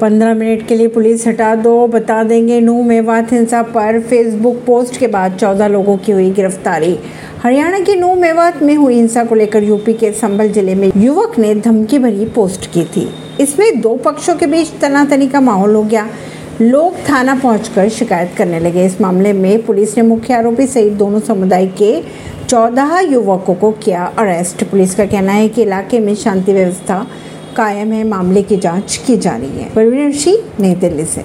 पंद्रह मिनट के लिए पुलिस हटा दो, बता देंगे नू मेवात हिंसा पर फेसबुक पोस्ट के बाद चौदह लोगों की हुई गिरफ्तारी। हरियाणा के नू मेवात में हुई हिंसा को लेकर यूपी के संभल ज़िले में युवक ने धमकी भरी पोस्ट की थी। इसमें दो पक्षों के बीच तनातनी का माहौल हो गया। लोग थाना पहुंचकर शिकायत करने लगे। इस मामले में पुलिस ने मुख्य आरोपी सहित दोनों समुदाय के चौदह युवकों को किया अरेस्ट। पुलिस का कहना है कि इलाके में शांति व्यवस्था कायम है मामले की जाँच की जा रही है। परवीन ऋषि नई दिल्ली से।